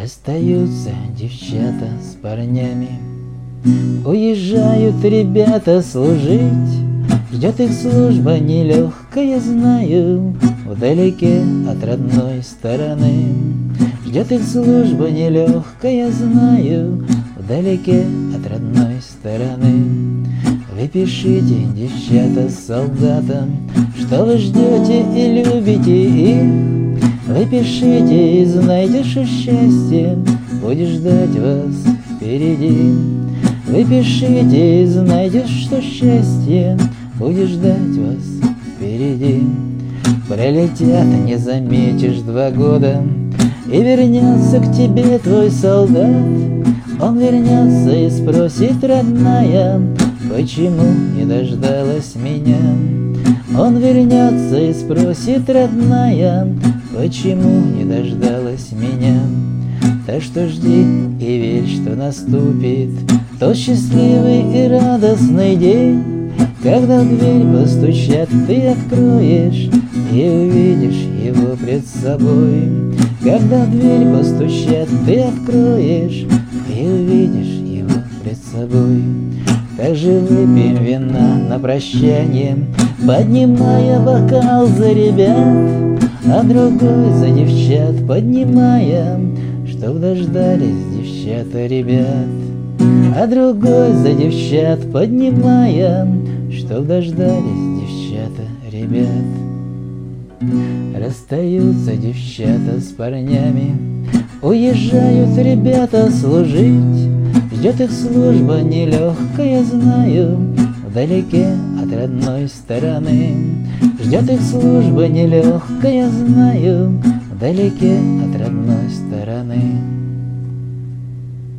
Расстаются девчата с парнями. Уезжают ребята служить Ждет их служба нелегкая, знаю Вдалеке от родной стороны. Ждет их служба нелегкая, знаю Вдалеке от родной стороны. Вы пишите, девчата, солдатам Что вы ждете и любите их вы пишите и знайте, что счастье будет ждать вас впереди. Вы пишите и знайте, что счастье будет ждать вас впереди. Пролетят, не заметишь два года, И вернется к тебе твой солдат. Он вернется и спросит, родная, Почему не дождалась меня? Он вернется и спросит, родная, Почему не дождалась меня? Так что жди и верь, что наступит Тот счастливый и радостный день, Когда в дверь постучат, ты откроешь И увидишь его пред собой. Когда в дверь постучат, ты откроешь И увидишь его пред собой. Также выпьем вина на прощание, Поднимая бокал за ребят, а другой за девчат поднимая, Чтоб дождались девчата ребят. А другой за девчат поднимая, Чтоб дождались девчата ребят. Расстаются девчата с парнями, Уезжают ребята служить, Ждет их служба нелегкая, знаю, Вдалеке от родной стороны. Ждет их служба нелегкая, знаю, Вдалеке от родной стороны.